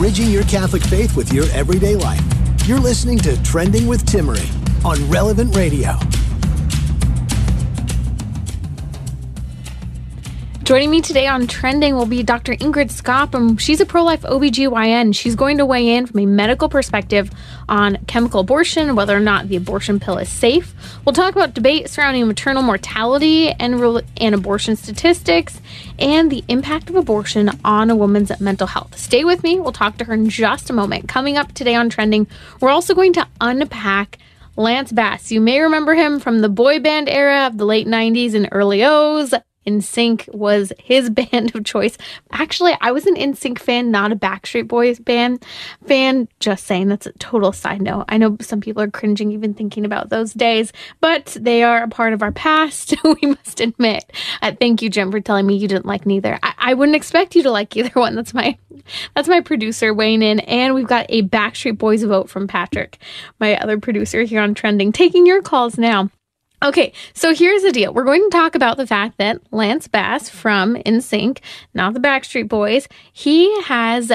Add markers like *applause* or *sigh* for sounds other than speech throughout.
Bridging your Catholic faith with your everyday life. You're listening to Trending with Timmerie on Relevant Radio. Joining me today on Trending will be Dr. Ingrid Skop. She's a pro life OBGYN. She's going to weigh in from a medical perspective on chemical abortion, whether or not the abortion pill is safe. We'll talk about debate surrounding maternal mortality and, and abortion statistics and the impact of abortion on a woman's mental health. Stay with me. We'll talk to her in just a moment. Coming up today on Trending, we're also going to unpack Lance Bass. You may remember him from the boy band era of the late 90s and early O's. NSYNC was his *laughs* band of choice. Actually, I was an NSYNC fan, not a Backstreet Boys band fan. Just saying, that's a total side note. I know some people are cringing even thinking about those days, but they are a part of our past. *laughs* we must admit. Uh, thank you, Jim, for telling me you didn't like neither. I-, I wouldn't expect you to like either one. That's my that's my producer weighing in, and we've got a Backstreet Boys vote from Patrick, my other producer here on Trending, taking your calls now. Okay, so here's the deal. We're going to talk about the fact that Lance Bass from NSYNC, not the Backstreet Boys, he has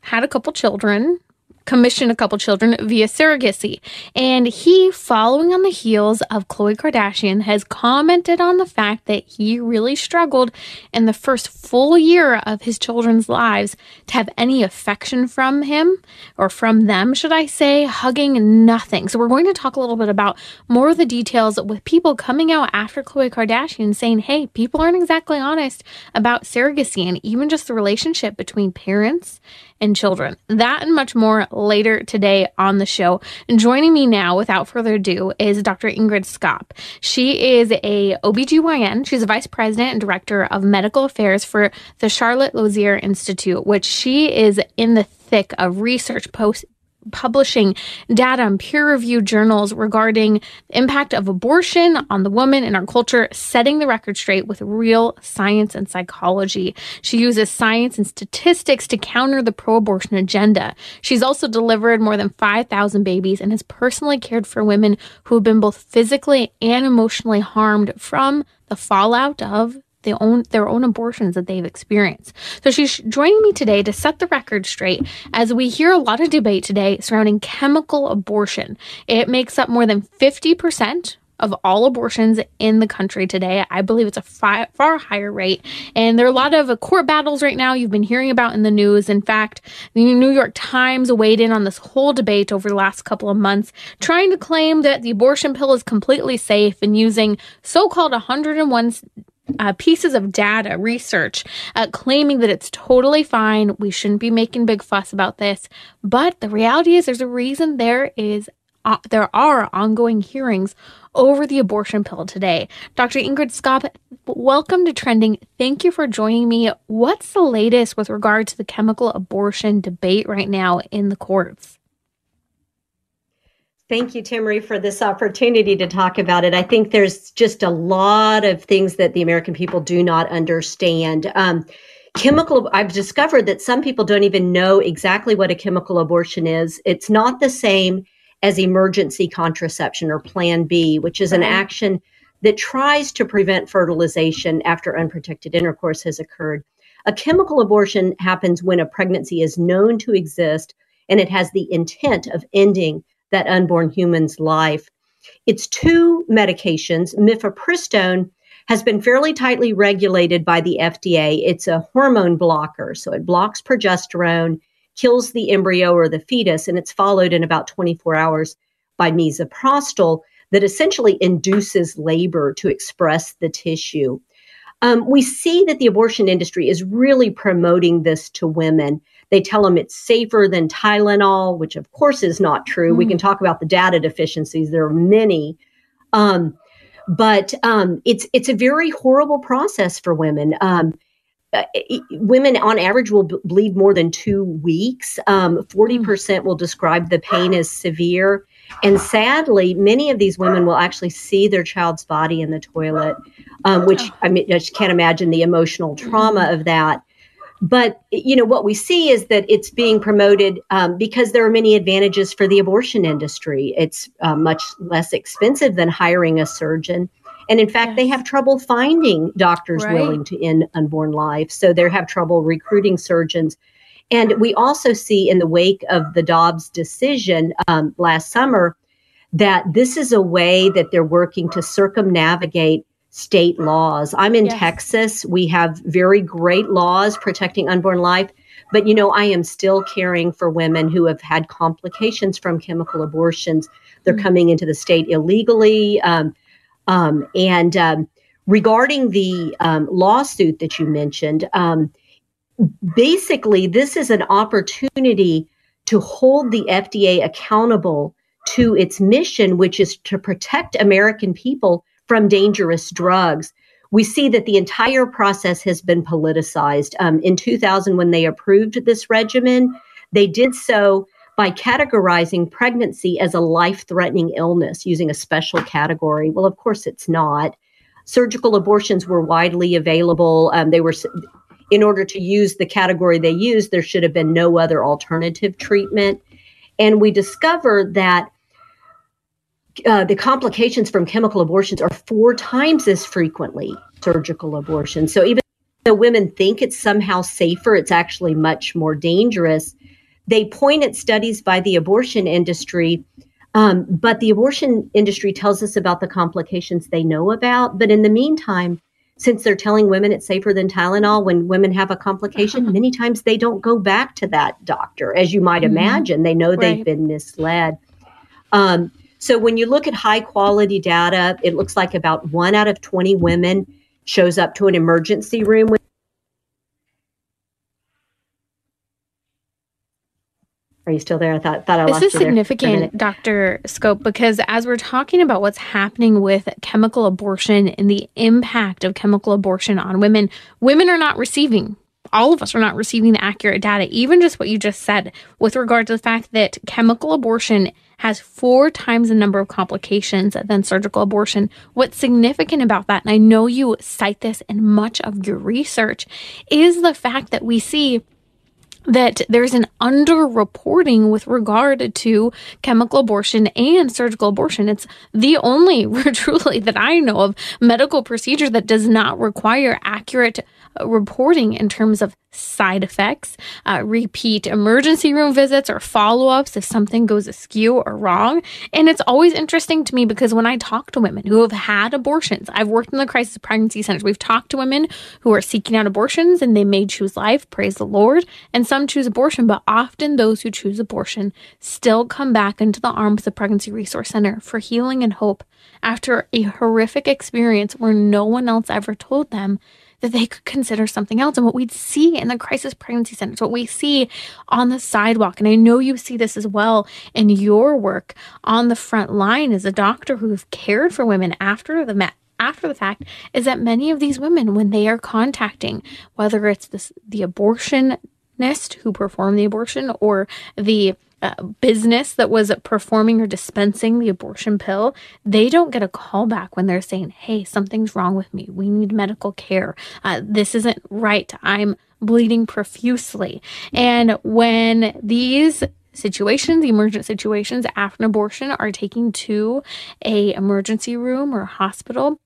had a couple children commissioned a couple children via surrogacy. And he, following on the heels of Khloe Kardashian, has commented on the fact that he really struggled in the first full year of his children's lives to have any affection from him or from them, should I say, hugging nothing. So we're going to talk a little bit about more of the details with people coming out after Khloe Kardashian saying, hey, people aren't exactly honest about surrogacy and even just the relationship between parents and children. That and much more later today on the show. And joining me now, without further ado, is Dr. Ingrid Skop. She is a OBGYN. She's a vice president and director of medical affairs for the Charlotte Lozier Institute, which she is in the thick of research post publishing data in peer reviewed journals regarding the impact of abortion on the woman in our culture, setting the record straight with real science and psychology. She uses science and statistics to counter the pro abortion agenda. She's also delivered more than 5,000 babies and has personally cared for women who have been both physically and emotionally harmed from the fallout of their own their own abortions that they've experienced. So she's joining me today to set the record straight as we hear a lot of debate today surrounding chemical abortion. It makes up more than 50% of all abortions in the country today. I believe it's a far, far higher rate. And there are a lot of court battles right now you've been hearing about in the news. In fact, the New York Times weighed in on this whole debate over the last couple of months, trying to claim that the abortion pill is completely safe and using so called 101 uh, pieces of data, research, uh, claiming that it's totally fine. We shouldn't be making big fuss about this. But the reality is, there's a reason there is uh, there are ongoing hearings over the abortion pill today. Dr. Ingrid Skop, welcome to Trending. Thank you for joining me. What's the latest with regard to the chemical abortion debate right now in the courts? Thank you, Timmerie, for this opportunity to talk about it. I think there's just a lot of things that the American people do not understand. Um, chemical, I've discovered that some people don't even know exactly what a chemical abortion is. It's not the same as emergency contraception or Plan B, which is an action that tries to prevent fertilization after unprotected intercourse has occurred. A chemical abortion happens when a pregnancy is known to exist and it has the intent of ending that unborn human's life. It's two medications. Mifepristone has been fairly tightly regulated by the FDA. It's a hormone blocker, so it blocks progesterone, kills the embryo or the fetus, and it's followed in about 24 hours by misoprostol that essentially induces labor to express the tissue. Um, we see that the abortion industry is really promoting this to women. They tell them it's safer than Tylenol, which of course is not true. Mm. We can talk about the data deficiencies. There are many. Um, but um, it's it's a very horrible process for women. Um, uh, women on average will b- bleed more than two weeks. Um, 40% will describe the pain as severe. And sadly, many of these women will actually see their child's body in the toilet, um, which I mean, I just can't imagine the emotional trauma of that. But you know what we see is that it's being promoted um, because there are many advantages for the abortion industry. It's uh, much less expensive than hiring a surgeon. And in fact, yes. they have trouble finding doctors right. willing to end unborn life. So they have trouble recruiting surgeons. And we also see in the wake of the Dobbs decision um, last summer that this is a way that they're working to circumnavigate state laws. I'm in yes. Texas. We have very great laws protecting unborn life. But, you know, I am still caring for women who have had complications from chemical abortions. They're mm-hmm. coming into the state illegally. Um, um, and um, regarding the um, lawsuit that you mentioned, um, basically, this is an opportunity to hold the FDA accountable to its mission, which is to protect American people from dangerous drugs. We see that the entire process has been politicized. Um, in 2000, when they approved this regimen, they did so by categorizing pregnancy as a life threatening illness using a special category. Well, of course, it's not. Surgical abortions were widely available. Um, they were, in order to use the category they used, there should have been no other alternative treatment. And we discovered that uh, the complications from chemical abortions are four times as frequently surgical abortions. So even though women think it's somehow safer, it's actually much more dangerous they point at studies by the abortion industry, um, but the abortion industry tells us about the complications they know about. But in the meantime, since they're telling women it's safer than Tylenol when women have a complication, *laughs* many times they don't go back to that doctor. As you might mm-hmm. imagine, they know right. they've been misled. Um, so when you look at high quality data, it looks like about one out of 20 women shows up to an emergency room with Are you still there? I thought, thought I lost you. this is significant, Dr. Skop, because as we're talking about what's happening with chemical abortion and the impact of chemical abortion on women, women are not receiving. All of us are not receiving the accurate data, even just what you just said with regard to the fact that chemical abortion has four times the number of complications than surgical abortion. What's significant about that, and I know you cite this in much of your research, is the fact that we see that there's an underreporting with regard to chemical abortion and surgical abortion. It's the only, *laughs* truly, that I know of medical procedure that does not require accurate reporting in terms of side effects, uh, repeat emergency room visits or follow ups if something goes askew or wrong. And it's always interesting to me because when I talk to women who have had abortions, I've worked in the crisis pregnancy centers. We've talked to women who are seeking out abortions and they may choose life, praise the Lord, and some choose abortion, but often those who choose abortion still come back into the arms of the Pregnancy Resource Center for healing and hope after a horrific experience where no one else ever told them that they could consider something else. And what we'd see in the crisis pregnancy centers, what we see on the sidewalk, and I know you see this as well in your work on the front line as a doctor who've cared for women after the after the fact is that many of these women, when they are contacting, whether it's this, the abortionist who performed the abortion or the uh, business that was performing or dispensing the abortion pill, they don't get a call back when they're saying, Hey, something's wrong with me. We need medical care. Uh, this isn't right. I'm bleeding profusely. And when these situations, the emergent situations after an abortion are taken to a emergency room or hospital,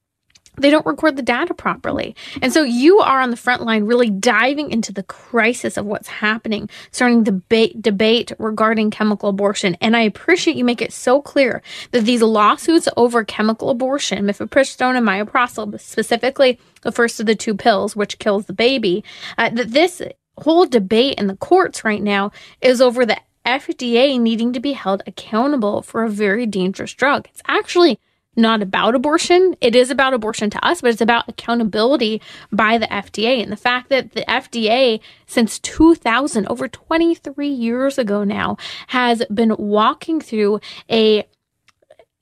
they don't record the data properly. And so you are on the front line really diving into the crisis of what's happening, starting debate debate regarding chemical abortion. And I appreciate you make it so clear that these lawsuits over chemical abortion, mifepristone and misoprostol, specifically the first of the two pills, which kills the baby, uh, that this whole debate in the courts right now is over the FDA needing to be held accountable for a very dangerous drug. It's actually not about abortion. It is about abortion to us, but it's about accountability by the FDA. And the fact that the FDA, since 2000, over 23 years ago now, has been walking through a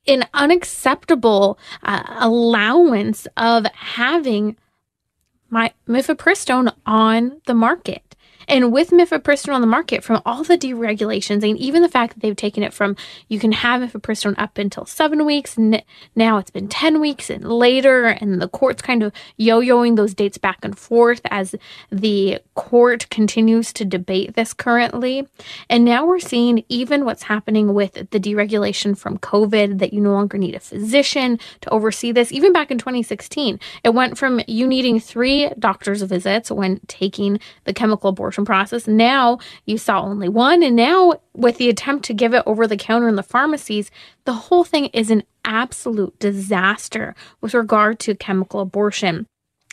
an unacceptable uh, allowance of having my mifepristone on the market. And with mifepristone on the market, from all the deregulations, and even the fact that they've taken it from you can have mifepristone up until seven weeks, and now it's been 10 weeks and later, and the court's kind of yo yoing those dates back and forth as the court continues to debate this currently. And now we're seeing even what's happening with the deregulation from COVID that you no longer need a physician to oversee this. Even back in 2016, it went from you needing three doctor's visits when taking the chemical abortion process. Now you saw only one. And now, with the attempt to give it over the counter in the pharmacies, the whole thing is an absolute disaster with regard to chemical abortion.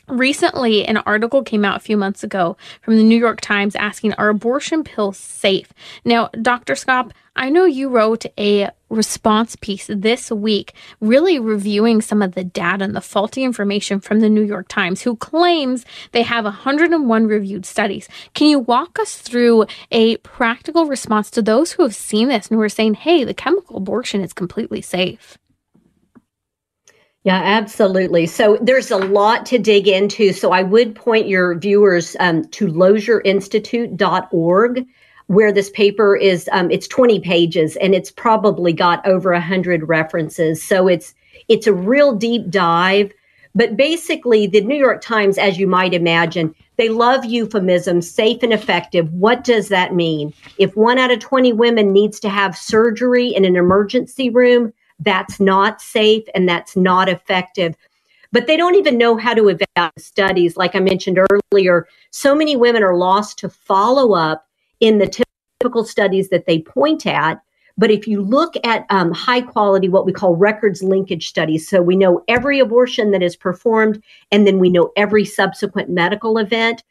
Recently, an article came out a few months ago from the New York Times asking, Are abortion pills safe? Now, Dr. Skop, I know you wrote a response piece this week, really reviewing some of the data and the faulty information from the New York Times, who claims they have 101 reviewed studies. Can you walk us through a practical response to those who have seen this and who are saying, Hey, the chemical abortion is completely safe? Yeah, absolutely. So there's a lot to dig into. So I would point your viewers um, to lozierinstitute.org, where this paper is. Um, it's 20 pages, and it's probably got over 100 references. So it's it's a real deep dive. But basically, the New York Times, as you might imagine, they love euphemisms, safe and effective. What does that mean? If one out of 20 women needs to have surgery in an emergency room, that's not safe and that's not effective. But they don't even know how to evaluate studies. Like I mentioned earlier, so many women are lost to follow up in the typical studies that they point at. But if you look at um, high quality, what we call records linkage studies, so we know every abortion that is performed, and then we know every subsequent medical event,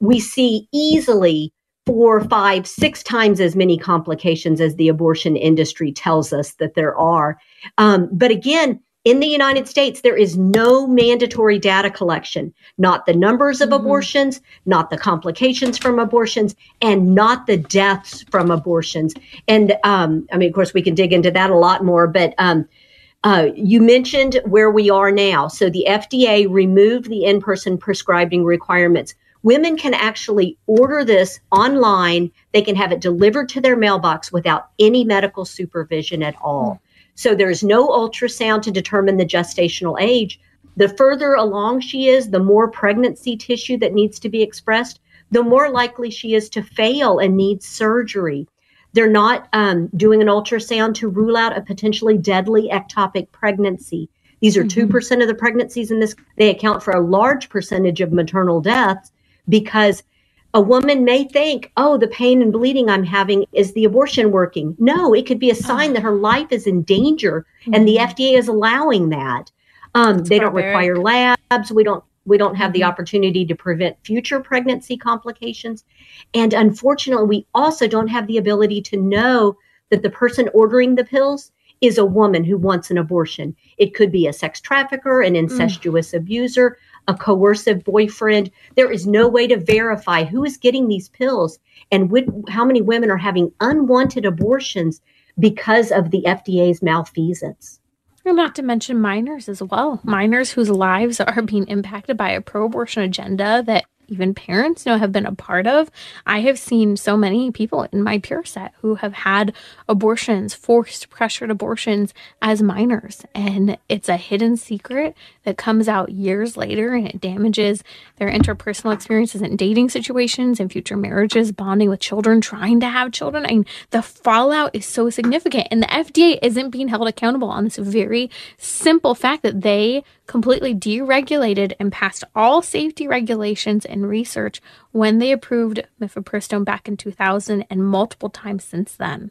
we see easily four, five, six times as many complications as the abortion industry tells us that there are. Um, but again, in the United States, there is no mandatory data collection, not the numbers of mm-hmm. abortions, not the complications from abortions, and not the deaths from abortions. And um, I mean, of course, we can dig into that a lot more, but um, uh, you mentioned where we are now. So the FDA removed the in person prescribing requirements women can actually order this online. They can have it delivered to their mailbox without any medical supervision at all. So there's no ultrasound to determine the gestational age. The further along she is, the more pregnancy tissue that needs to be expressed, the more likely she is to fail and need surgery. They're not um, doing an ultrasound to rule out a potentially deadly ectopic pregnancy. These are mm-hmm. 2% of the pregnancies in this. They account for a large percentage of maternal deaths because a woman may think, oh, the pain and bleeding I'm having is the abortion working. No, it could be a sign that her life is in danger, mm-hmm. and the mm-hmm. FDA is allowing that. Um, they don't require labs. We don't. We don't have mm-hmm. the opportunity to prevent future pregnancy complications, and unfortunately, we also don't have the ability to know that the person ordering the pills is a woman who wants an abortion. It could be a sex trafficker, an mm. incestuous mm. abuser, a coercive boyfriend. There is no way to verify who is getting these pills and how many women are having unwanted abortions because of the FDA's malfeasance. Not to mention minors as well. Minors whose lives are being impacted by a pro abortion agenda that even parents know have been a part of. I have seen so many people in my peer set who have had abortions forced pressured abortions as minors. And it's a hidden secret that comes out years later and it damages their interpersonal experiences and dating situations and future marriages bonding with children trying to have children. I mean, the fallout is so significant. And the fda isn't being held accountable on this very simple fact that they completely deregulated and passed all safety regulations and research when they approved mifepristone back in 2000 and multiple times since then.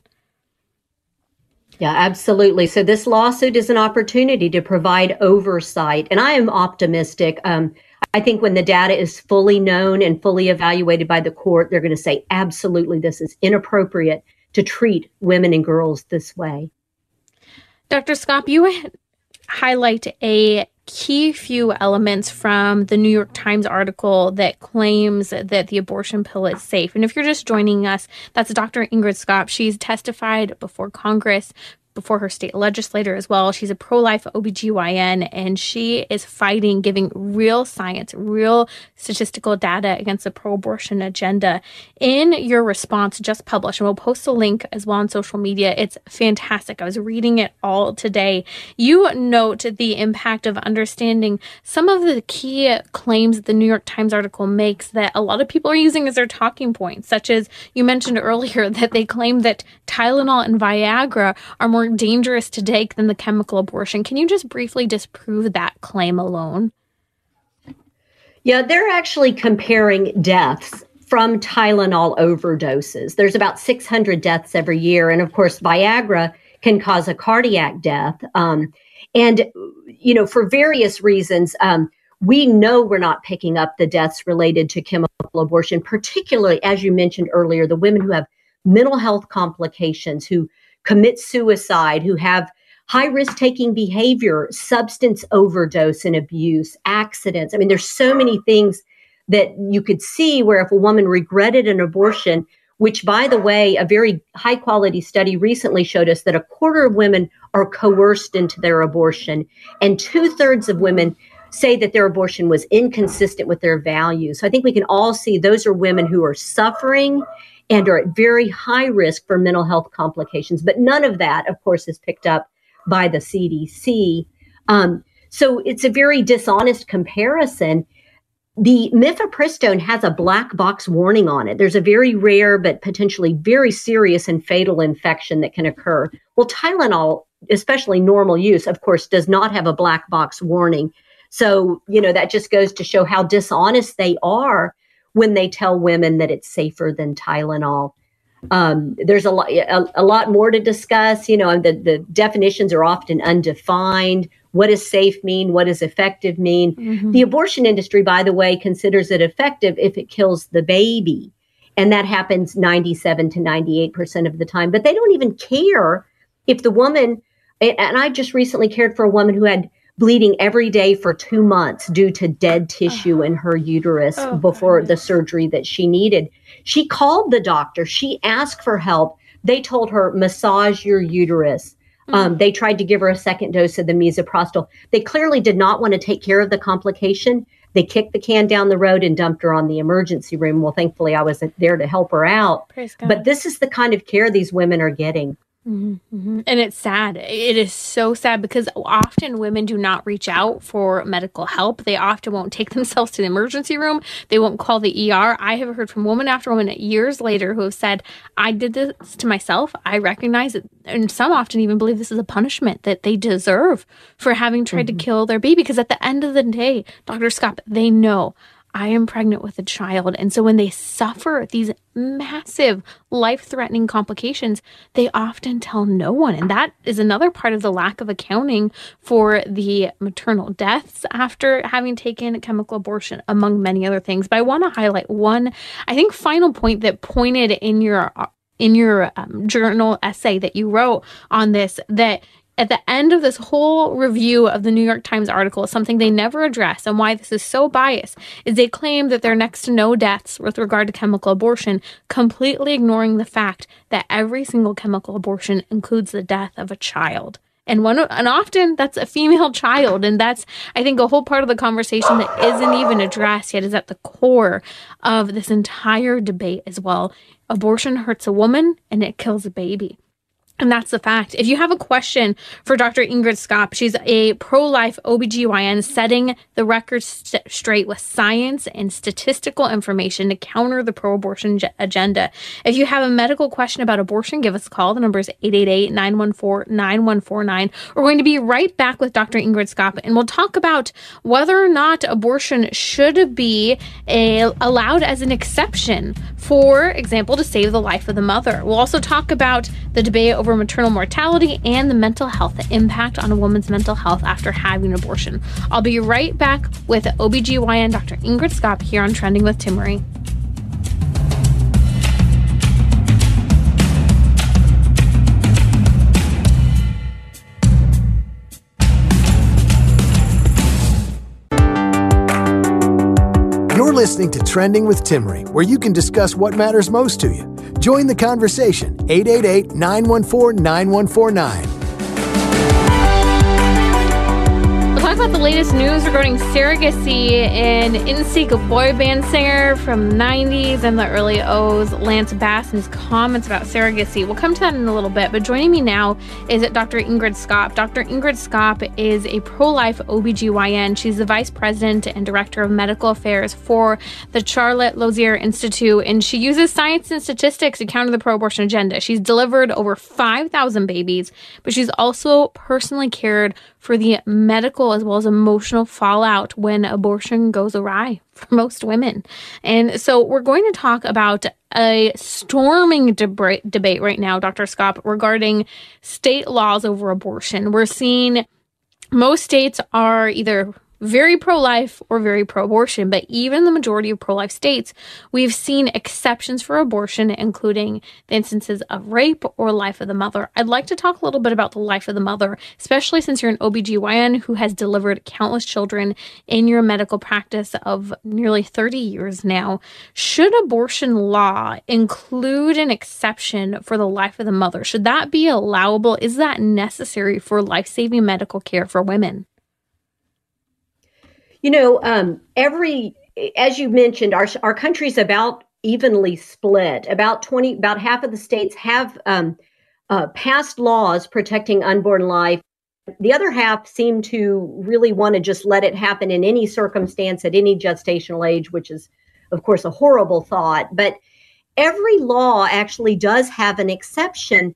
Yeah, absolutely. So this lawsuit is an opportunity to provide oversight, and I am optimistic. Um, I think when the data is fully known and fully evaluated by the court, they're going to say, absolutely, this is inappropriate to treat women and girls this way. Dr. Skop, you highlight a key few elements from the New York Times article that claims that the abortion pill is safe. And if you're just joining us, that's Dr. Ingrid Skop. She's testified before Congress before her state legislator as well. She's a pro life OBGYN and she is fighting giving real science, real statistical data against the pro abortion agenda. In your response, just published, and we'll post a link as well on social media. It's fantastic. I was reading it all today. You note the impact of understanding some of the key claims that the New York Times article makes that a lot of people are using as their talking points, such as you mentioned earlier *laughs* that they claim that Tylenol and Viagra are more dangerous to take than the chemical abortion. Can you just briefly disprove that claim alone? Yeah, they're actually comparing deaths from Tylenol overdoses. There's about 600 deaths every year. And of course, Viagra can cause a cardiac death. Um, and, you know, for various reasons, um, we know we're not picking up the deaths related to chemical abortion, particularly, as you mentioned earlier, the women who have mental health complications, who commit suicide, who have high risk taking behavior, substance overdose and abuse, accidents. I mean, there's so many things that you could see where if a woman regretted an abortion, which by the way, a very high quality study recently showed us that a quarter of women are coerced into their abortion, and two thirds of women say that their abortion was inconsistent with their values. So I think we can all see those are women who are suffering and are at very high risk for mental health complications. But none of that, of course, is picked up by the CDC. Um, so it's a very dishonest comparison. The mifepristone has a black box warning on it. There's a very rare but potentially very serious and fatal infection that can occur. Well, Tylenol, especially normal use, of course, does not have a black box warning. So, you know, that just goes to show how dishonest they are when they tell women that it's safer than Tylenol. Um, there's a lot, a, a, lot more to discuss. You know, the, the definitions are often undefined. What does safe mean? What does effective mean? Mm-hmm. The abortion industry, by the way, considers it effective if it kills the baby. And that happens 97 to 98% of the time. But they don't even care if the woman, and I just recently cared for a woman who had bleeding every day for two months due to dead *sighs* tissue in her uterus oh, before the surgery that she needed. She called the doctor. She asked for help. They told her, massage your uterus. Mm. Um, they tried to give her a second dose of the misoprostol. They clearly did not want to take care of the complication. They kicked the can down the road and dumped her on the emergency room. Well, thankfully, I was there to help her out. But this is the kind of care these women are getting. Mm-hmm, mm-hmm. And it's sad. It is so sad because often women do not reach out for medical help. They often won't take *laughs* themselves to the emergency room. They won't call the ER. I have heard from woman after woman years later who have said, I did this to myself. I recognize it. And some often even believe this is a punishment that they deserve for having tried mm-hmm. to kill their baby. Because at the end of the day, Dr. Scott, they know I am pregnant with a child. And so when they suffer these massive life threatening complications, they often tell no one. And that is another part of the lack of accounting for the maternal deaths after having taken chemical abortion, among many other things. But I want to highlight one, I think, final point that pointed in your in your um, journal essay that you wrote on this that at the end of this whole review of the New York Times article, something they never address and why this is so biased is they claim that there are next to no deaths with regard to chemical abortion, completely ignoring the fact that every single chemical abortion includes the death of a child. And one and often that's a female *laughs* child. And that's I think a whole part of the conversation that isn't even addressed yet is at the core of this entire debate as well. Abortion hurts a woman and it kills a baby. And that's the fact. If you have a question for Dr. Ingrid Skop, she's a pro life OBGYN setting the record st- straight with science and statistical information to counter the pro abortion agenda. If you have a medical question about abortion, give us a call. The number is 888 914 9149. We're going to be right back with Dr. Ingrid Skop and we'll talk about whether or not abortion should be a, allowed as an exception, for example, to save the life of the mother. We'll also talk about the debate over maternal mortality and the mental health impact on a woman's mental health after having an abortion. I'll be right back with OBGYN Dr. Ingrid Skop here on Trending with Timmerie. You're listening to Trending with Timmerie, where you can discuss what matters most to you Join the conversation 888 914 9149. Talk about the latest news regarding surrogacy and NSYNC boy band singer from 90s and the early O's, Lance Bass, and his comments about surrogacy. We'll come to that in a little bit, but joining me now is Dr. Ingrid Skop. Dr. Ingrid Skop is a pro life OBGYN. She's the vice president and director of medical affairs for the Charlotte Lozier Institute, and she uses science and statistics to counter the pro abortion agenda. She's delivered over 5,000 babies, but she's also personally cared for the medical as well as emotional fallout when abortion goes awry for most women. And so we're going to talk about a storming deba- debate right now, Dr. Skop, regarding state laws over abortion. We're seeing most states are either very pro life or very pro abortion, but even the majority of pro life states, we've seen exceptions for abortion, including the instances of rape or life of the mother. I'd like to talk a little bit about the life of the mother, especially since you're an OBGYN who has delivered countless children in your medical practice of nearly 30 years now. Should abortion law include an exception for the life of the mother? Should that be allowable? Is that necessary for life saving medical care for women? You know, um, every as you mentioned, our our country's about evenly split. About twenty, about half of the states have um, uh, passed laws protecting unborn life. The other half seem to really want to just let it happen in any circumstance at any gestational age, which is, of course, a horrible thought. But every law actually does have an exception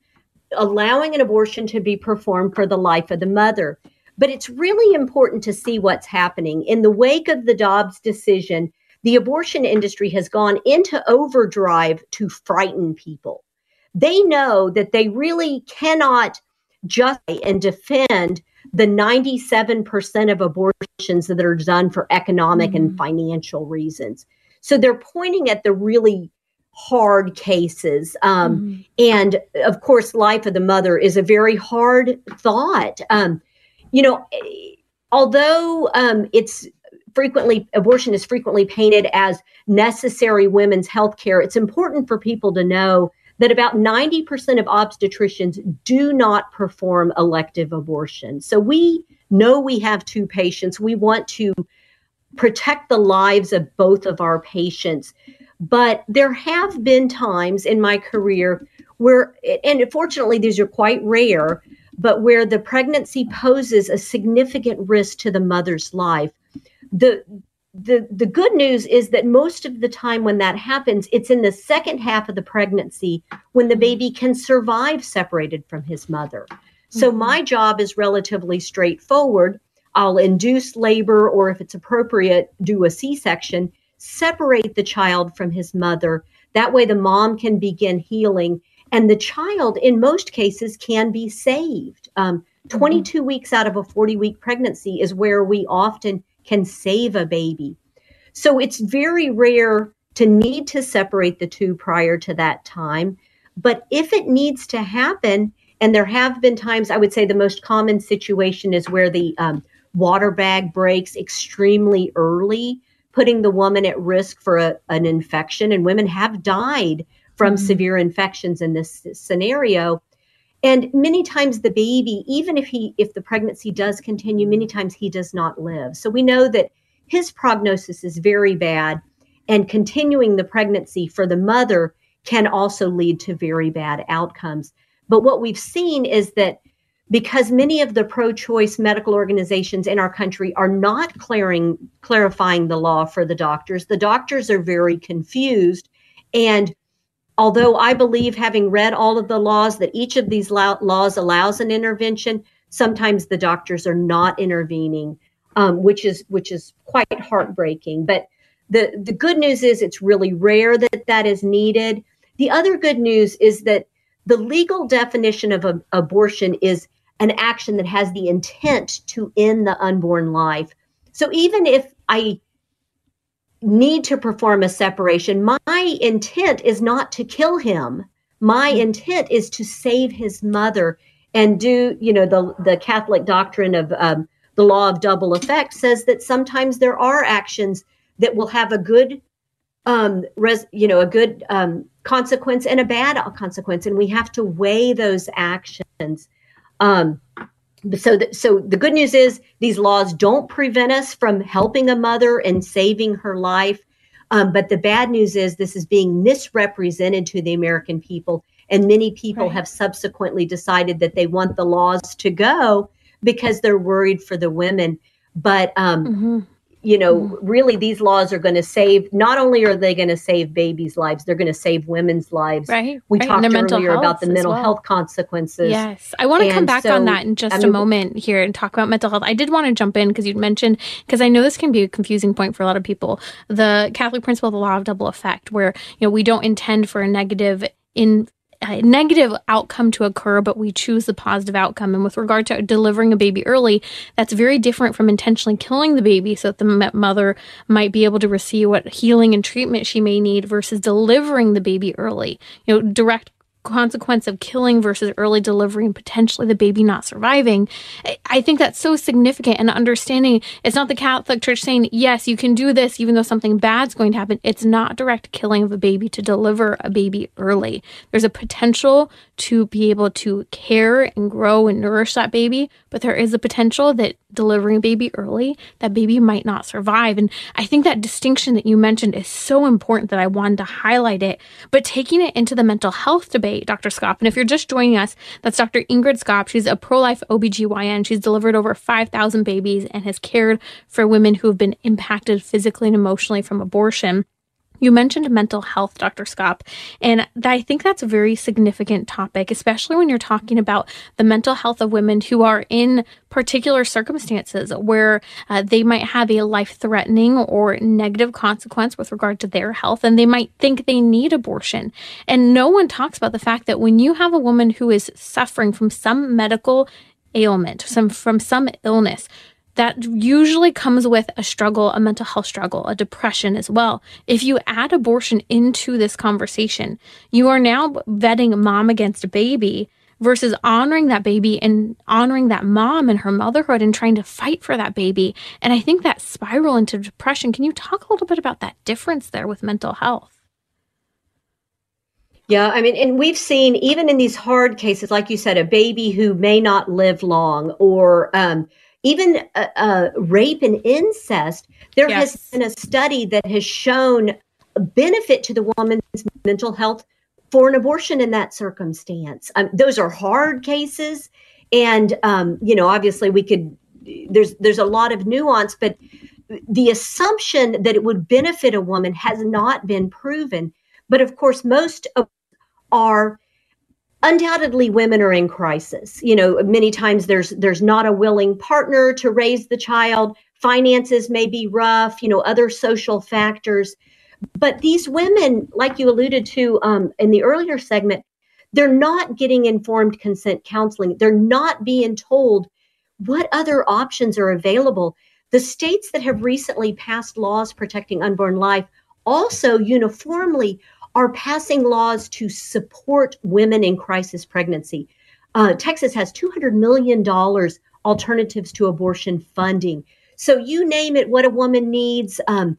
allowing an abortion to be performed for the life of the mother. But it's really important to see what's happening. In the wake of the Dobbs decision, the abortion industry has gone into overdrive to frighten people. They know that they really cannot justify and defend the 97% of abortions that are done for economic mm-hmm. and financial reasons. So they're pointing at the really hard cases. Um, mm-hmm. And of course, life of the mother is a very hard thought. Um, you know, although um, it's frequently abortion is frequently painted as necessary women's health care, it's important for people to know that about 90% of obstetricians do not perform elective abortion. So we know we have two patients. We want to protect the lives of both of our patients. But there have been times in my career where, and fortunately, these are quite rare, but where the pregnancy poses a significant risk to the mother's life. The the the good news is that most of the time when that happens it's in the second half of the pregnancy when the baby can survive separated from his mother so mm-hmm. my job is relatively straightforward i'll induce labor or if it's appropriate do a c-section separate the child from his mother that way the mom can begin healing and the child, in most cases, can be saved. Um, mm-hmm. 22 mm-hmm. weeks out of a 40 week pregnancy is where we often can save a baby. So it's very rare to need to separate the two prior to that time. But if it needs to happen, and there have been times, I would say the most common situation is where the um, water bag breaks extremely early, putting the woman at risk for a, an infection. And women have died from mm-hmm. severe infections in this scenario. And many times the baby even if he if the pregnancy does continue many times he does not live. So we know that his prognosis is very bad and continuing the pregnancy for the mother can also lead to very bad outcomes. But what we've seen is that because many of the pro-choice medical organizations in our country are not clearing, clarifying the law for the doctors the doctors are very confused and although I believe, having read all of the laws, that each of these laws allows an intervention, sometimes the doctors are not intervening, um, which is which is quite heartbreaking. But the the good news is it's really rare that that is needed. The other good news is that the legal definition of a, abortion is an action that has the intent to end the unborn life. So even if I need to perform a separation, my intent is not to kill him. My mm-hmm. intent is to save his mother and do, you know, the, the Catholic doctrine of um, the law of double effect says that sometimes there are actions that will have a good, um, res, you know, a good um, consequence and a bad consequence. And we have to weigh those actions. Um, so the, so the good news is these laws don't prevent us from helping a mother and saving her life. Um, but the bad news is this is being misrepresented to the american people and many people right. have subsequently decided that they want the laws to go because they're worried for the women. But um, mm-hmm you know, mm. really these laws are going to save, not only are they going to save babies' lives, they're going to save women's lives. Right. We right. talked earlier about the mental well. health consequences. Yes. I want to come back so, on that in just I mean, a moment here and talk about mental health. I did want to jump in because you'd mentioned, because I know this can be a confusing point for a lot of people, the Catholic principle of the law of double effect, where, you know, we don't intend for a negative in a negative outcome to occur, but we choose the positive outcome. And with regard to delivering a baby early, that's very different from intentionally killing the baby so that the mother might be able to receive what healing and treatment she may need versus delivering the baby early. You know, direct consequence of killing versus early delivery and potentially the baby not surviving. I think that's so significant and understanding it's not the Catholic Church saying, yes, you can do this even though something bad's going to happen. It's not direct killing of a baby to deliver a baby early. There's a potential to be able to care and grow and nourish that baby, but there is a potential that delivering a baby early, that baby might not survive. And I think that distinction that you mentioned is so important that I wanted to highlight it. But taking it into the mental health debate, Dr. Skop, and if you're just joining us, that's Dr. Ingrid Skop. She's a pro life OBGYN. She's delivered over 5,000 babies and has cared for women who have been impacted physically and emotionally from abortion. You mentioned mental health, Dr. Skop, and I think that's a very significant topic, especially when you're talking about the mental health of women who are in particular circumstances where uh, they might have a life threatening or negative consequence with regard to their health, and they might think they need abortion. And no one talks about the fact that when you have a woman who is suffering from some medical ailment, some from some illness, that usually comes with a struggle, a mental health struggle, a depression as well. If you add abortion into this conversation, you are now vetting mom against a baby versus honoring that baby and honoring that mom and her motherhood and trying to fight for that baby. And I think that spiral into depression. Can you talk a little bit about that difference there with mental health? Yeah, I mean, and we've seen even in these hard cases, like you said, a baby who may not live long or um, even uh, uh, rape and incest, there yes. has been a study that has shown benefit to the woman's mental health for an abortion in that circumstance. Um, those are hard cases, and um, you know, obviously, we could. There's there's a lot of nuance, but the assumption that it would benefit a woman has not been proven. But of course, most are undoubtedly women are in crisis. You know many times there's there's not a willing partner to raise the child. Finances may be rough you know other social factors. But these women like you alluded to um, in the earlier segment they're not getting informed consent counseling. They're not being told what other options are available. The states that have recently passed laws protecting unborn life also uniformly are passing laws to support women in crisis pregnancy. Uh, Texas has $200 million alternatives to abortion funding. So you name it, what a woman needs. Um,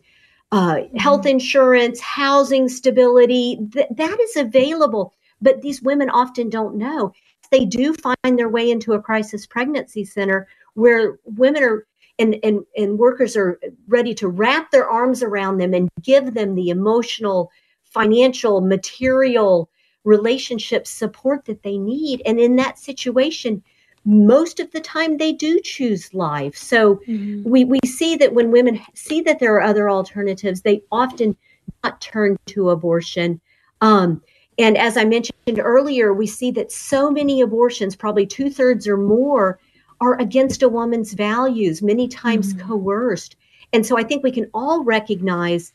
uh, mm-hmm. health insurance, housing stability, th- that is available. But these women often don't know. They do find their way into a crisis pregnancy center where women are and, and, and workers are ready to wrap their arms around them and give them the emotional financial, material, relationship support that they need. And in that situation, most of the time they do choose life. So mm-hmm. we, we see that when women see that there are other alternatives, they often not turn to abortion. Um, and as I mentioned earlier, we see that so many abortions, probably two thirds or more, are against a woman's values, many times mm-hmm. coerced. And so I think we can all recognize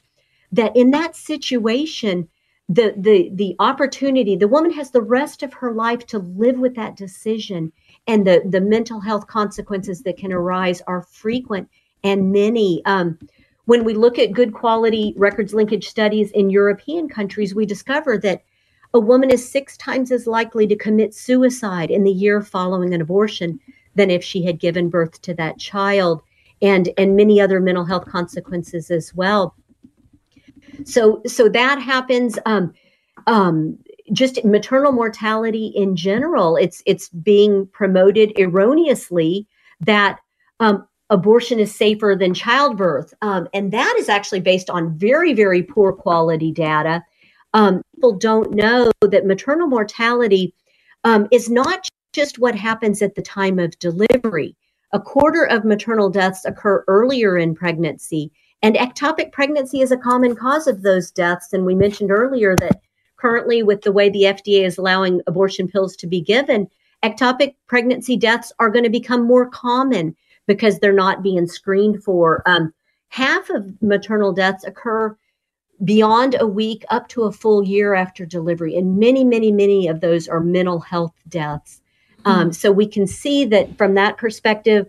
that in that situation the the the opportunity the woman has the rest of her life to live with that decision. And the the mental health consequences that can arise are frequent and many. Um, when we look at good quality records linkage studies in european countries we discover that a woman is six times as likely to commit suicide in the year following an abortion than if she had given birth to that child and and many other mental health consequences as well so so that happens. Um, um, just maternal mortality in general. It's it's being promoted erroneously that um, abortion is safer than childbirth, um, and that is actually based on very very poor quality data. Um, people don't know that maternal mortality um, is not just what happens at the time of delivery. A quarter of maternal deaths occur earlier in pregnancy, and ectopic pregnancy is a common cause of those deaths. And we mentioned earlier that currently, with the way the FDA is allowing abortion pills to be given, ectopic pregnancy deaths are going to become more common because they're not being screened for. Um, half of maternal deaths occur beyond a week up to a full year after delivery. And many, many, many of those are mental health deaths. Um, so we can see that from that perspective,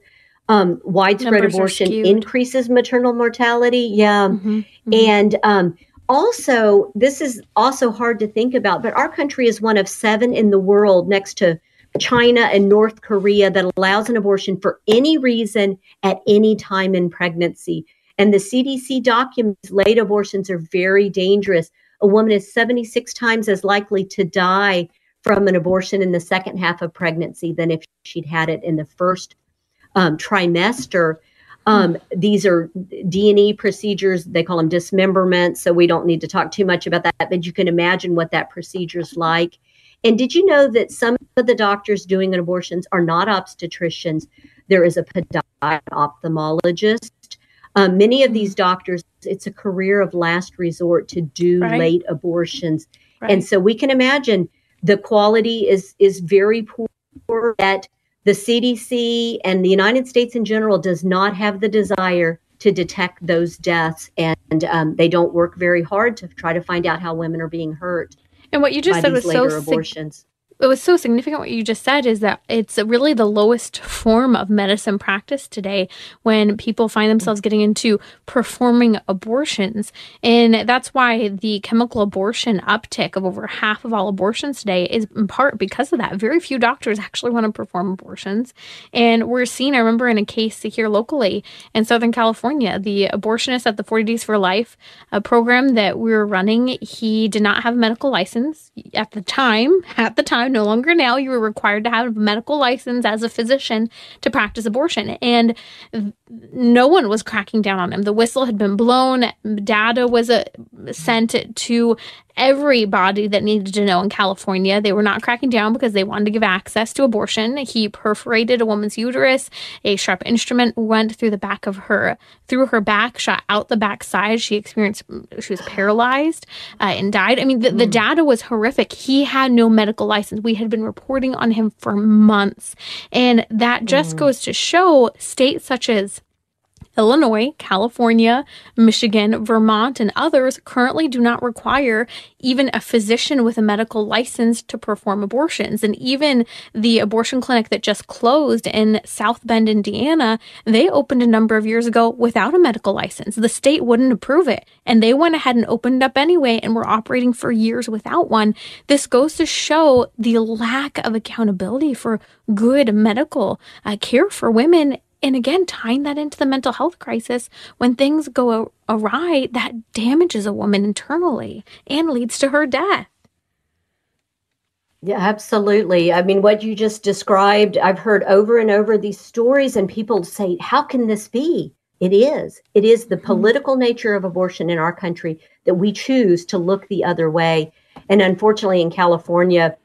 um, widespread Numbers abortion increases maternal mortality. Yeah. Mhm, mhm. And um, also, this is also hard to think about, but our country is one of seven in the world next to China and North Korea that allows an abortion for any reason at any time in pregnancy. And the CDC documents late abortions are very dangerous. A woman is 76 times as likely to die from an abortion in the second half of pregnancy than if she'd had it in the first um, trimester. Um, these are D&E procedures. They call them dismemberment. So we don't need to talk too much about that, but you can imagine what that procedure is like. And did you know that some of the doctors doing abortions are not obstetricians? There is a podiatrist, ophthalmologist. Um, many of these doctors, it's a career of last resort to do Right. late abortions. Right. And so we can imagine the quality is is very poor that the CDC and the United States in general does not have the desire to detect those deaths, and um, they don't work very hard to try to find out how women are being hurt and what you just said was so abortions. It was so significant what you just said is that it's really the lowest form of medicine practice today when people find themselves getting into performing abortions. And that's why the chemical abortion uptick of over half of all abortions today is in part because of that. Very few doctors actually want to perform abortions. And we're seeing, I remember in a case here locally in Southern California, the abortionist at the 40 Days for Life program that we were running, he did not have a medical license at the time. At the time, no longer now, you were required to have a medical license as a physician to practice abortion. And no one was cracking down on him. The whistle had been blown. Data was uh, sent to everybody that needed to know in California. They were not cracking down because they wanted to give access to abortion. He perforated a woman's uterus. A sharp instrument went through the back of her, through her back, shot out the backside. She experienced, she was paralyzed uh, and died. I mean, the, the data was horrific. He had no medical license. We had been reporting on him for months. And that just goes to show states such as Illinois, California, Michigan, Vermont, and others currently do not require even a physician with a medical license to perform abortions. And even the abortion clinic that just closed in South Bend, Indiana, they opened a number of years ago without a medical license. The state wouldn't approve it. And they went ahead and opened up anyway and were operating for years without one. This goes to show the lack of accountability for good medical uh, care for women and again, tying that into the mental health crisis, when things go awry, that damages a woman internally and leads to her death. Yeah, absolutely. I mean, what you just described, I've heard over and over these stories, and people say, How can this be? It is. It is the mm-hmm. political nature of abortion in our country that we choose to look the other way. And unfortunately, in California,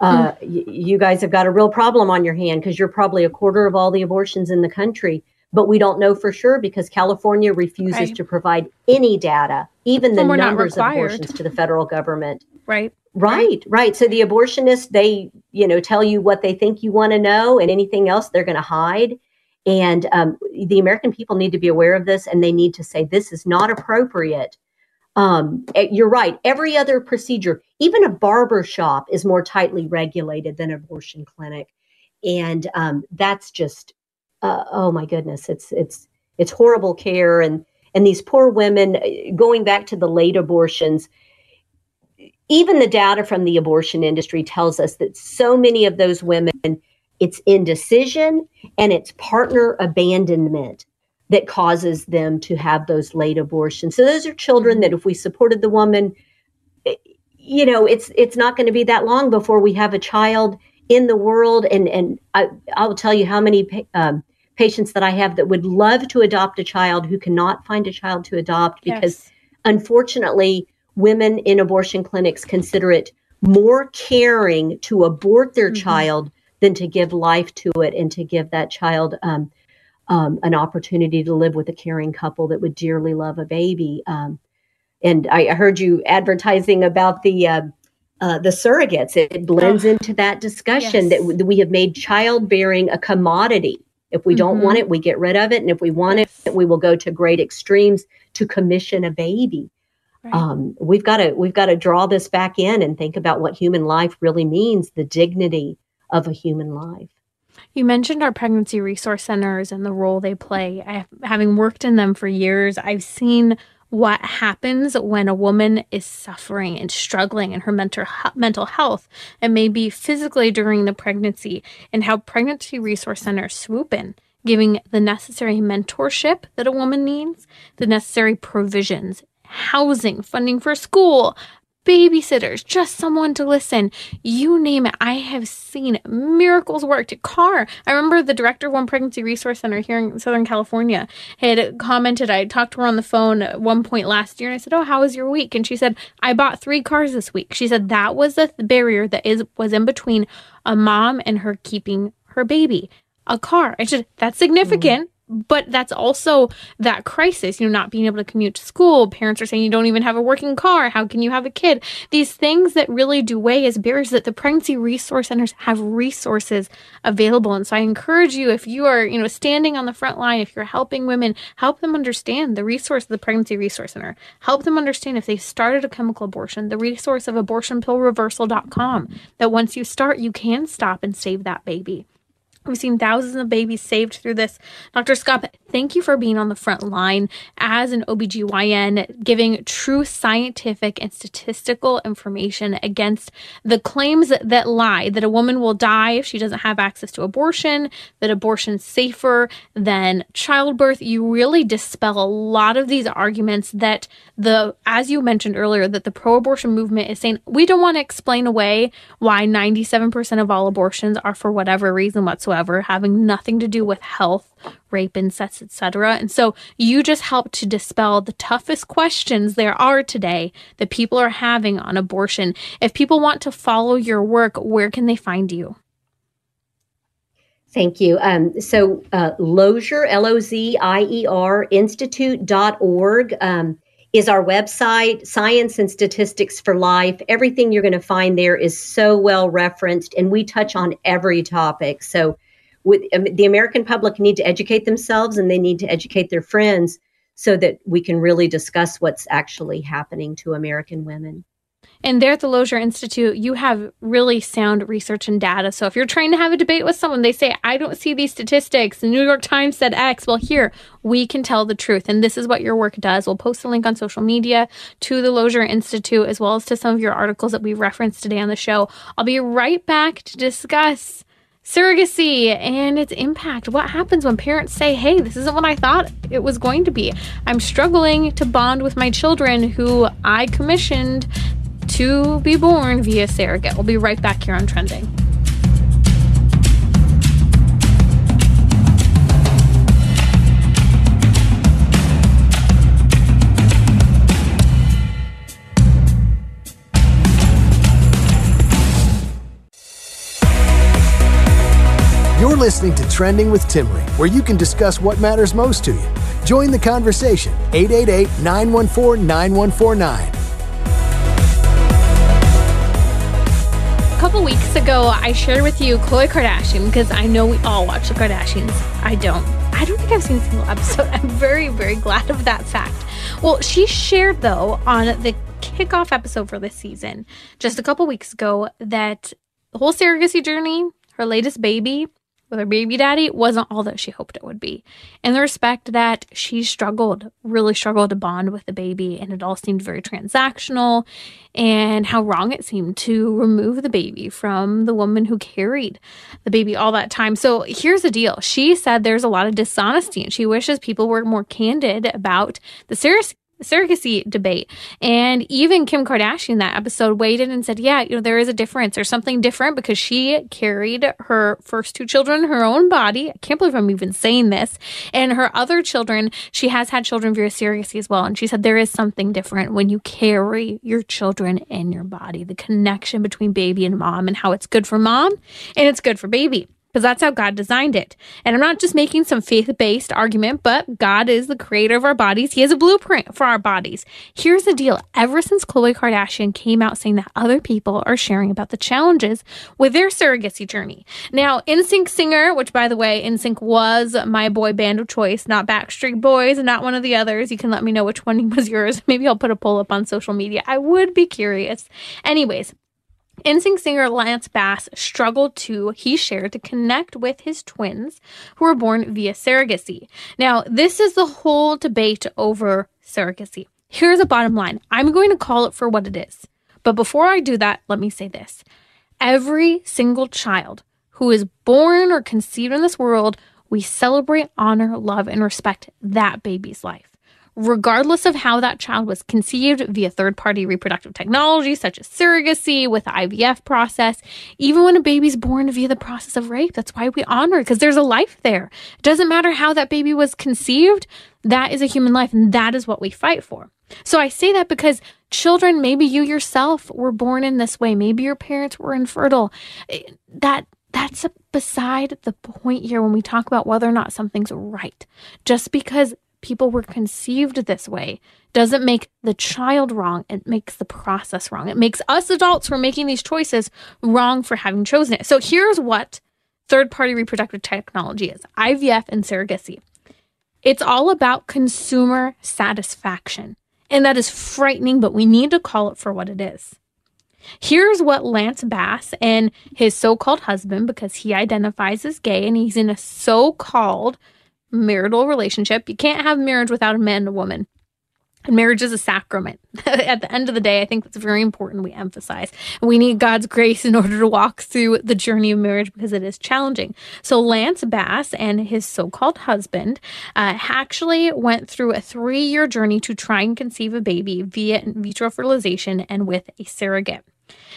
uh, y- you guys have got a real problem on your hand because you're probably a quarter of all the abortions in the country. But we don't know for sure because California refuses Right. to provide any data, even the And we're not numbers of abortions to the federal government. Right? Right, right. So the abortionists, they, you know, tell you what they think you want to know, and anything else they're going to hide. And um, the American people need to be aware of this, and they need to say this is not appropriate. Um, eh, you're right. Every other procedure, even a barber shop, is more tightly regulated than an abortion clinic, and um, that's just, uh, oh my goodness, it's it's it's horrible care, and and these poor women. eh, Going back to the late abortions, even the data from the abortion industry tells us that so many of those women, it's indecision and it's partner abandonment that causes them to have those late abortions. So those are children that if we supported the woman, eh, you know, it's it's not going to be that long before we have a child in the world, and and I, I will tell you how many um, patients that I have that would love to adopt a child who cannot find a child to adopt because, yes. unfortunately, women in abortion clinics consider it more caring to abort their mm-hmm. child than to give life to it and to give that child um, um, an opportunity to live with a caring couple that would dearly love a baby. Um, and I heard you advertising about the uh, uh, the surrogates. It blends oh, into that discussion yes. that we have made childbearing a commodity. If we mm-hmm. don't want mm-hmm. it, we get rid of it, and if we want yes. it, we will go to great extremes to commission a baby. Right. Um, we've got to we've got to draw this back in and think about what human life really means, the dignity of a human life. You mentioned our pregnancy resource centers and the role they play. I, having worked in them for years, I've seen what happens when a woman is suffering and struggling in her mental mental health and maybe physically during the pregnancy and how pregnancy resource centers swoop in giving the necessary mentorship that a woman needs the necessary provisions housing funding for school babysitters, just someone to listen. You name it. I have seen miracles worked. Car. I remember the director of One Pregnancy Resource Center here in Southern California had commented. I talked to her on the phone at one point last year and I said, Oh, how was your week? And she said, I bought three cars this week. She said that was the barrier that is was in between a mom and her keeping her baby. A car. I said, that's significant. Mm but that's also that crisis, you know, not being able to commute to school. Parents are saying you don't even have a working car. How can you have a kid? These things that really do weigh as barriers that the pregnancy resource centers have resources available. And so I encourage you, if you are, you know, standing on the front line, if you're helping women, help them understand the resource of the pregnancy resource center. Help them understand if they've started a chemical abortion, the resource of abortionpillreversal.com, that once you start, you can stop and save that baby. We've seen thousands of babies saved through this. Dr. Skop, thank you for being on the front line as an OBGYN, giving true scientific and statistical information against the claims that lie that a woman will die if she doesn't have access to abortion, that abortion's safer than childbirth. You really dispel a lot of these arguments that the, as you mentioned earlier, that the pro abortion movement is saying we don't want to explain away why 97% of all abortions are for whatever reason whatsoever whatsoever, having nothing to do with health, rape, incest, etc. And so you just help to dispel the toughest questions there are today that people are having on abortion. If people want to follow your work, where can they find you? Thank you. Um, so, uh, Lozier, L O Z I E R, institute.org um, is our website, Science and Statistics for Life. Everything you're going to find there is so well referenced, and we touch on every topic. So, with um, the American public need to educate themselves and they need to educate their friends so that we can really discuss what's actually happening to American women. And there at the Lozier Institute, you have really sound research and data. So if you're trying to have a debate with someone, they say, I don't see these statistics. The New York Times said X. Well, here, we can tell the truth. And this is what your work does. We'll post a link on social media to the Lozier Institute, as well as to some of your articles that we referenced today on the show. I'll be right back to discuss surrogacy and its impact. What happens when parents say, hey, this isn't what I thought it was going to be? I'm struggling to bond with my children who I commissioned to be born via surrogate. We'll be right back here on Trending. You're listening to Trending with Timmerie, where you can discuss what matters most to you. Join the conversation 888 914 9149. Couple weeks ago, I shared with you Khloe Kardashian because I know we all watch the Kardashians. I don't. I don't think I've seen a single episode. *laughs* I'm very, very glad of that fact. Well, she shared, though, on the kickoff episode for this season just a couple weeks ago that the whole surrogacy journey, her latest baby, with her baby daddy wasn't all that she hoped it would be. In the respect that she struggled, really struggled to bond with the baby, and it all seemed very transactional, and how wrong it seemed to remove the baby from the woman who carried the baby all that time. So here's the deal she said there's a lot of dishonesty, and she wishes people were more candid about the serious surrogacy debate. And even Kim Kardashian, that episode, weighed in and said, yeah, you know, there is a difference. or something different because she carried her first two children her own body. I can't believe I'm even saying this. And her other children, she has had children via surrogacy as well. And she said, there is something different when you carry your children in your body, the connection between baby and mom, and how it's good for mom and it's good for baby because that's how God designed it. And I'm not just making some faith based argument, but God is the creator of our bodies. He has a blueprint for our bodies. Here's the deal ever since Khloe Kardashian came out saying that other people are sharing about the challenges with their surrogacy journey. Now, NSYNC singer, which by the way, NSYNC was my boy band of choice, not Backstreet Boys, and not one of the others. You can let me know which one *laughs* was yours. Maybe I'll put a poll up on social media. I would be curious. Anyways, NSYNC singer Lance Bass struggled to, he shared, to connect with his twins who were born via surrogacy. Now, this is the whole debate over surrogacy. Here's a bottom line I'm going to call it for what it is. But before I do that, let me say this every single child who is born or conceived in this world, we celebrate, honor, love, and respect that baby's life regardless of how that child was conceived via third party reproductive technology, such as surrogacy with the IVF process, even when a baby's born via the process of rape. That's why we honor it, because there's a life there. It doesn't matter how that baby was conceived, that is a human life, and that is what we fight for. So I say that because children, maybe you yourself were born in this way, maybe your parents were infertile. Eh, that that's beside the point here when we talk about whether or not something's right. Just because people were conceived this way doesn't make the child wrong. It makes the process wrong. It makes us adults who are making these choices wrong for having chosen it. So here's what third party reproductive technology is IVF and surrogacy. It's all about consumer satisfaction. And that is frightening, but we need to call it for what it is. Here's what Lance Bass and his so called husband, because he identifies as gay and he's in a so called marital relationship. You can't have marriage without a man and a woman. And marriage is a sacrament. *laughs* At the end of the day, I think it's very important we emphasize. we need God's grace in order to walk through the journey of marriage because it is challenging. So, Lance Bass and his so called husband uh, actually went through a three year journey to try and conceive a baby via in vitro fertilization and with a surrogate.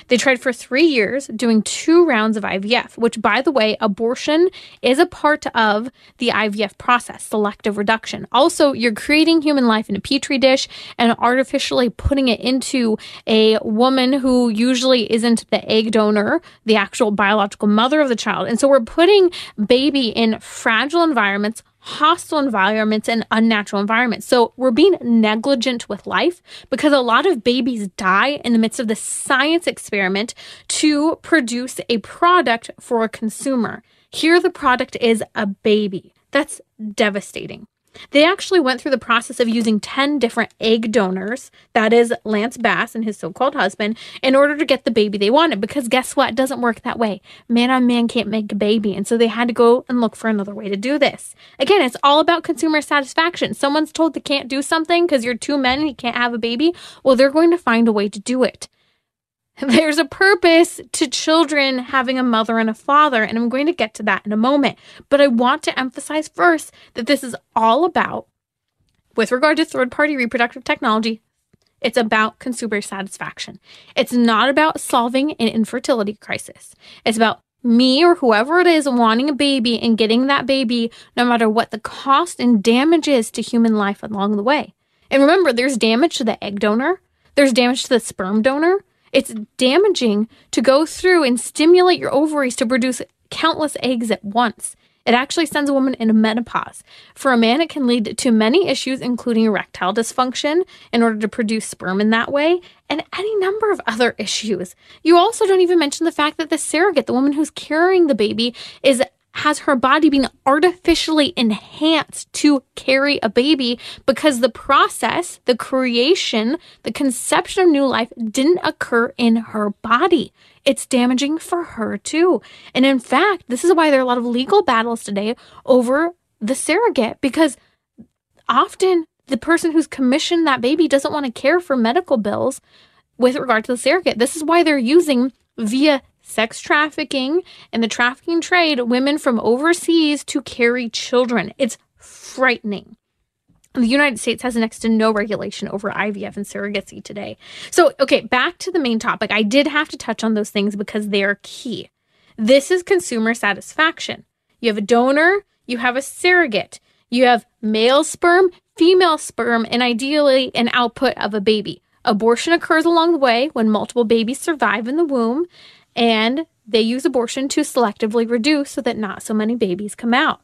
They tried for three years doing two rounds of IVF, which, by the way, abortion is a part of the IVF process, selective reduction. Also, you're creating human life in a petri dish and artificially putting it into a woman who usually isn't the egg donor, the actual biological mother of the child. And so we're putting baby in fragile environments hostile environments and unnatural environments. So we're being negligent with life because a lot of babies die in the midst of the science experiment to produce a product for a consumer. Here, the product is a baby. That's devastating. They actually went through the process of using 10 different egg donors, that is Lance Bass and his so called husband, in order to get the baby they wanted. Because guess what? It doesn't work that way. Man on man can't make a baby. And so they had to go and look for another way to do this. Again, it's all about consumer satisfaction. Someone's told they can't do something because you're two men and you can't have a baby. Well, they're going to find a way to do it. *laughs* There's a purpose to children having a mother and a father, and I'm going to get to that in a moment. But I want to emphasize first that this is all about, with regard to third party reproductive technology, it's about consumer satisfaction. It's not about solving an infertility crisis. It's about me or whoever it is wanting a baby and getting that baby, no matter what the cost and damage is to human life along the way. And remember, there's damage to the egg donor, there's damage to the sperm donor, it's damaging to go through and stimulate your ovaries to produce countless eggs at once. It actually sends a woman into menopause. For a man, it can lead to many issues, including erectile dysfunction, in order to produce sperm in that way, and any number of other issues. You also don't even mention the fact that the surrogate, the woman who's carrying the baby, is has her body being artificially enhanced to carry a baby because the process, the creation, the conception of new life didn't occur in her body. It's damaging for her too. And in fact, this is why there are a lot of legal battles today over the surrogate because often the person who's commissioned that baby doesn't want to care for medical bills with regard to the surrogate. This is why they're using via sex trafficking and the trafficking trade women from overseas to carry children. It's frightening. the United States has next to no regulation over IVF and surrogacy today. So, okay, back to the main topic. I did have to touch on those things because they are key. This is consumer satisfaction. You have a donor, you have a surrogate, you have male sperm, female sperm, and ideally an output of a baby. Abortion occurs along the way when multiple babies survive in the womb, and they use abortion to selectively reduce so that not so many babies come out.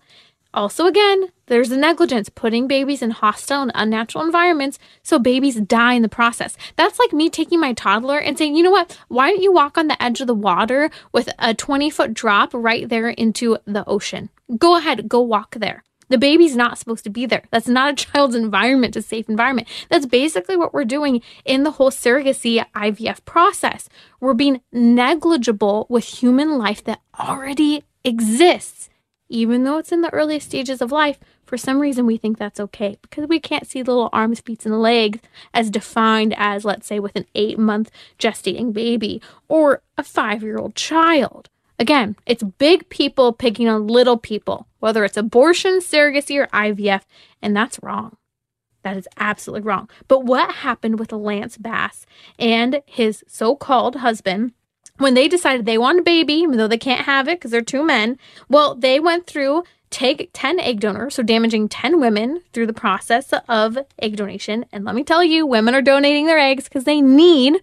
Also, again, there's the negligence putting babies in hostile and unnatural environments so babies die in the process. That's like me taking my toddler and saying, you know what, why don't you walk on the edge of the water with a 20 foot drop right there into the ocean? Go ahead, go walk there. The baby's not supposed to be there. That's not a *laughs* child's environment, a safe environment. That's basically what we're doing in the whole surrogacy IVF process. We're being negligible with human life that already exists even though it's in the earliest stages of life, for some reason we think that's okay because we can't see little arms, feet, and legs as defined as, let's say, with an eight month gestating baby or a five year old child. Again, it's big people picking on little people, whether it's abortion, surrogacy, or IVF, and that's wrong. That is absolutely wrong. But what happened with Lance Bass and his so called husband? when they decided they want a baby, even though they can't have it because they're two men, well, they went through take 10 egg donors, so damaging 10 women through the process of egg donation. And let me tell you, women are donating their eggs because they need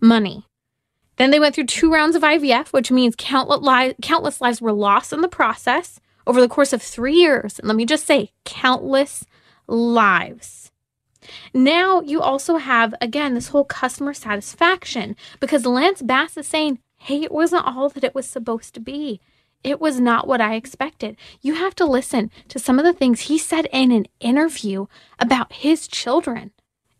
money. Then they went through two rounds of IVF, which means countless, li- countless lives were lost in the process over the course of three years. And let me just say, countless lives. Now you also have, again, this whole customer satisfaction because Lance Bass is saying, hey, it wasn't all that it was supposed to be. It was not what I expected. You have to listen to some of the things he said in an interview about his children.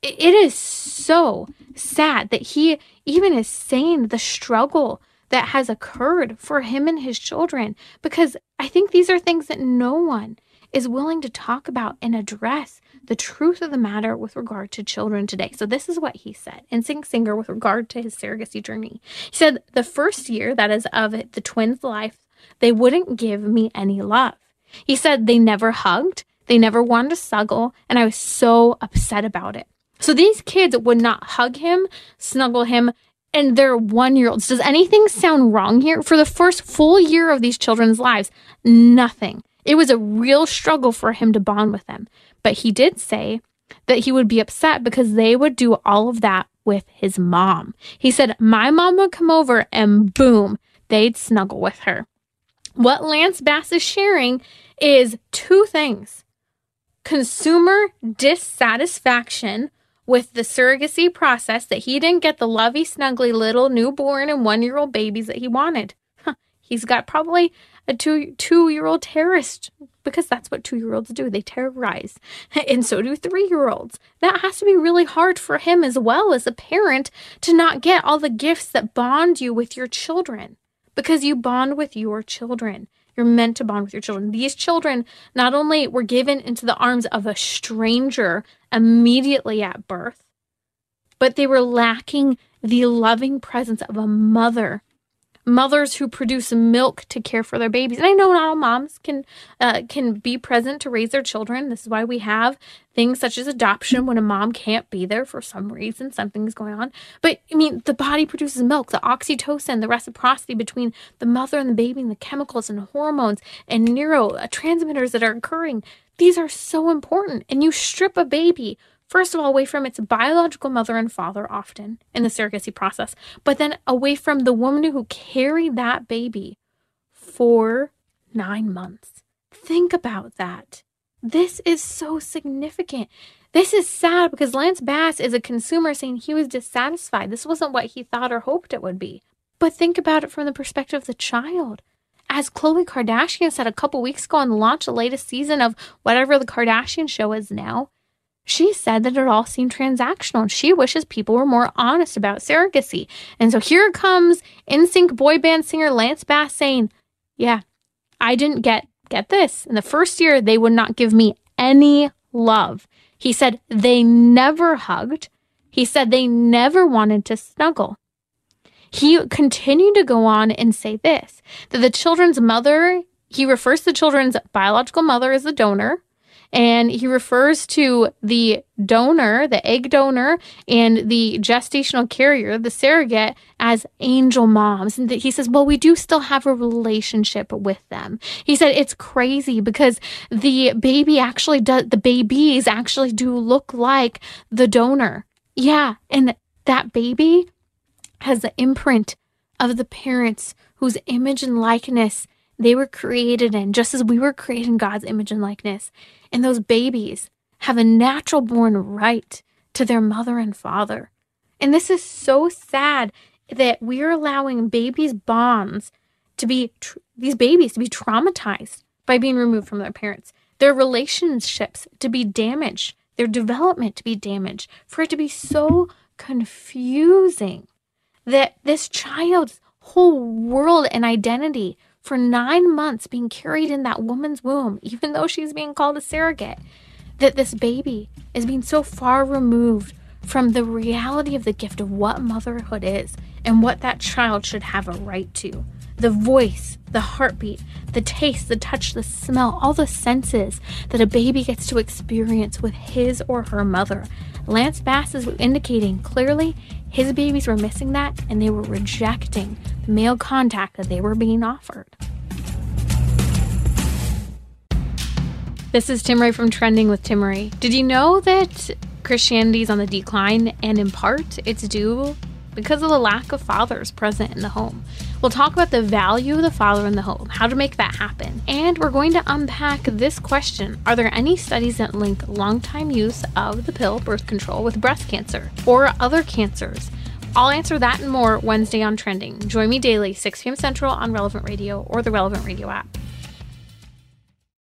It is so sad that he even is saying the struggle that has occurred for him and his children because I think these are things that no one is willing to talk about and address the truth of the matter with regard to children today. So, this is what he said NSYNC singer with regard to his surrogacy journey. He said, The first year, that is of the twins' life, they wouldn't give me any love. He said they never hugged, they never wanted to snuggle, and I was so upset about it. So, these kids would not hug him, snuggle him, and they're one year olds. Does anything sound wrong here? For the first full year of these children's lives, nothing. It was a real struggle for him to bond with them. But he did say that he would be upset because they would do all of that with his mom. He said, My mom would come over and boom, they'd snuggle with her. What Lance Bass is sharing is two things consumer dissatisfaction with the surrogacy process that he didn't get the lovey, snuggly little newborn and one year old babies that he wanted. Huh. He's got probably a two two year old terrorist because that's what two year olds do. They terrorize. *laughs* And so do three year olds. That has to be really hard for him as well as a parent to not get all the gifts that bond you with your children because you bond with your children. You're meant to bond with your children. These children not only were given into the arms of a stranger immediately at birth, but they were lacking the loving presence of a mother mothers who produce milk to care for their babies. And I know not all moms can uh, can be present to raise their children. This is why we have things such as adoption when a mom can't be there for some reason, something's going on. But I mean, the body produces milk, the oxytocin, the reciprocity between the mother and the baby, and the chemicals and hormones and neurotransmitters that are occurring. These are so important. And you strip a baby first of all, away from its biological mother and father, often in the surrogacy process, but then away from the woman who carried that baby for nine months. Think about that. This is so significant. This is sad because Lance Bass is a consumer saying he was dissatisfied. This wasn't what he thought or hoped it would be. But think about it from the perspective of the child. As Khloe Kardashian said a couple weeks ago on the launch of the latest season of whatever the Kardashian show is now, she said that it all seemed transactional and she wishes people were more honest about surrogacy. And so here comes NSYNC boy band singer Lance Bass saying, Yeah, I didn't get get this. In the first year, they would not give me any love. He said they never hugged. He said they never wanted to snuggle. He continued to go on and say this that the children's mother, he refers to the children's biological mother as the donor, and he refers to the donor, the egg donor, and the gestational carrier, the surrogate, as angel moms. And he says, well, we do still have a relationship with them. He said it's crazy because the baby actually does, the babies actually do look like the donor. Yeah. And that baby has the imprint of the parents whose image and likeness they were created in, just as we were created in God's image and likeness. And those babies have a natural born right to their mother and father. And this is so sad that we're allowing babies' bonds to be, tr- these babies to be traumatized by being removed from their parents, their relationships to be damaged, their development to be damaged, for it to be so confusing that this child's whole world and identity for nine months being carried in that woman's womb, even though she's being called a surrogate, that this baby is being so far removed from the reality of the gift of what motherhood is and what that child should have a right to. The voice, the heartbeat, the taste, the touch, the smell, all the senses that a baby gets to experience with his or her mother. Lance Bass is indicating clearly his babies were missing that and they were rejecting the male contact that they were being offered. This is Timmerie from Trending with Timmerie. Did you know that Christianity is on the decline and in part it's due because of the lack of fathers present in the home? We'll talk about the value of the father in the home, how to make that happen, and we're going to unpack this question Are there any studies that link long time use of the pill, birth control, with breast cancer or other cancers? I'll answer that and more Wednesday on Trending. Join me daily, 6 p.m. Central on Relevant Radio or the Relevant Radio app.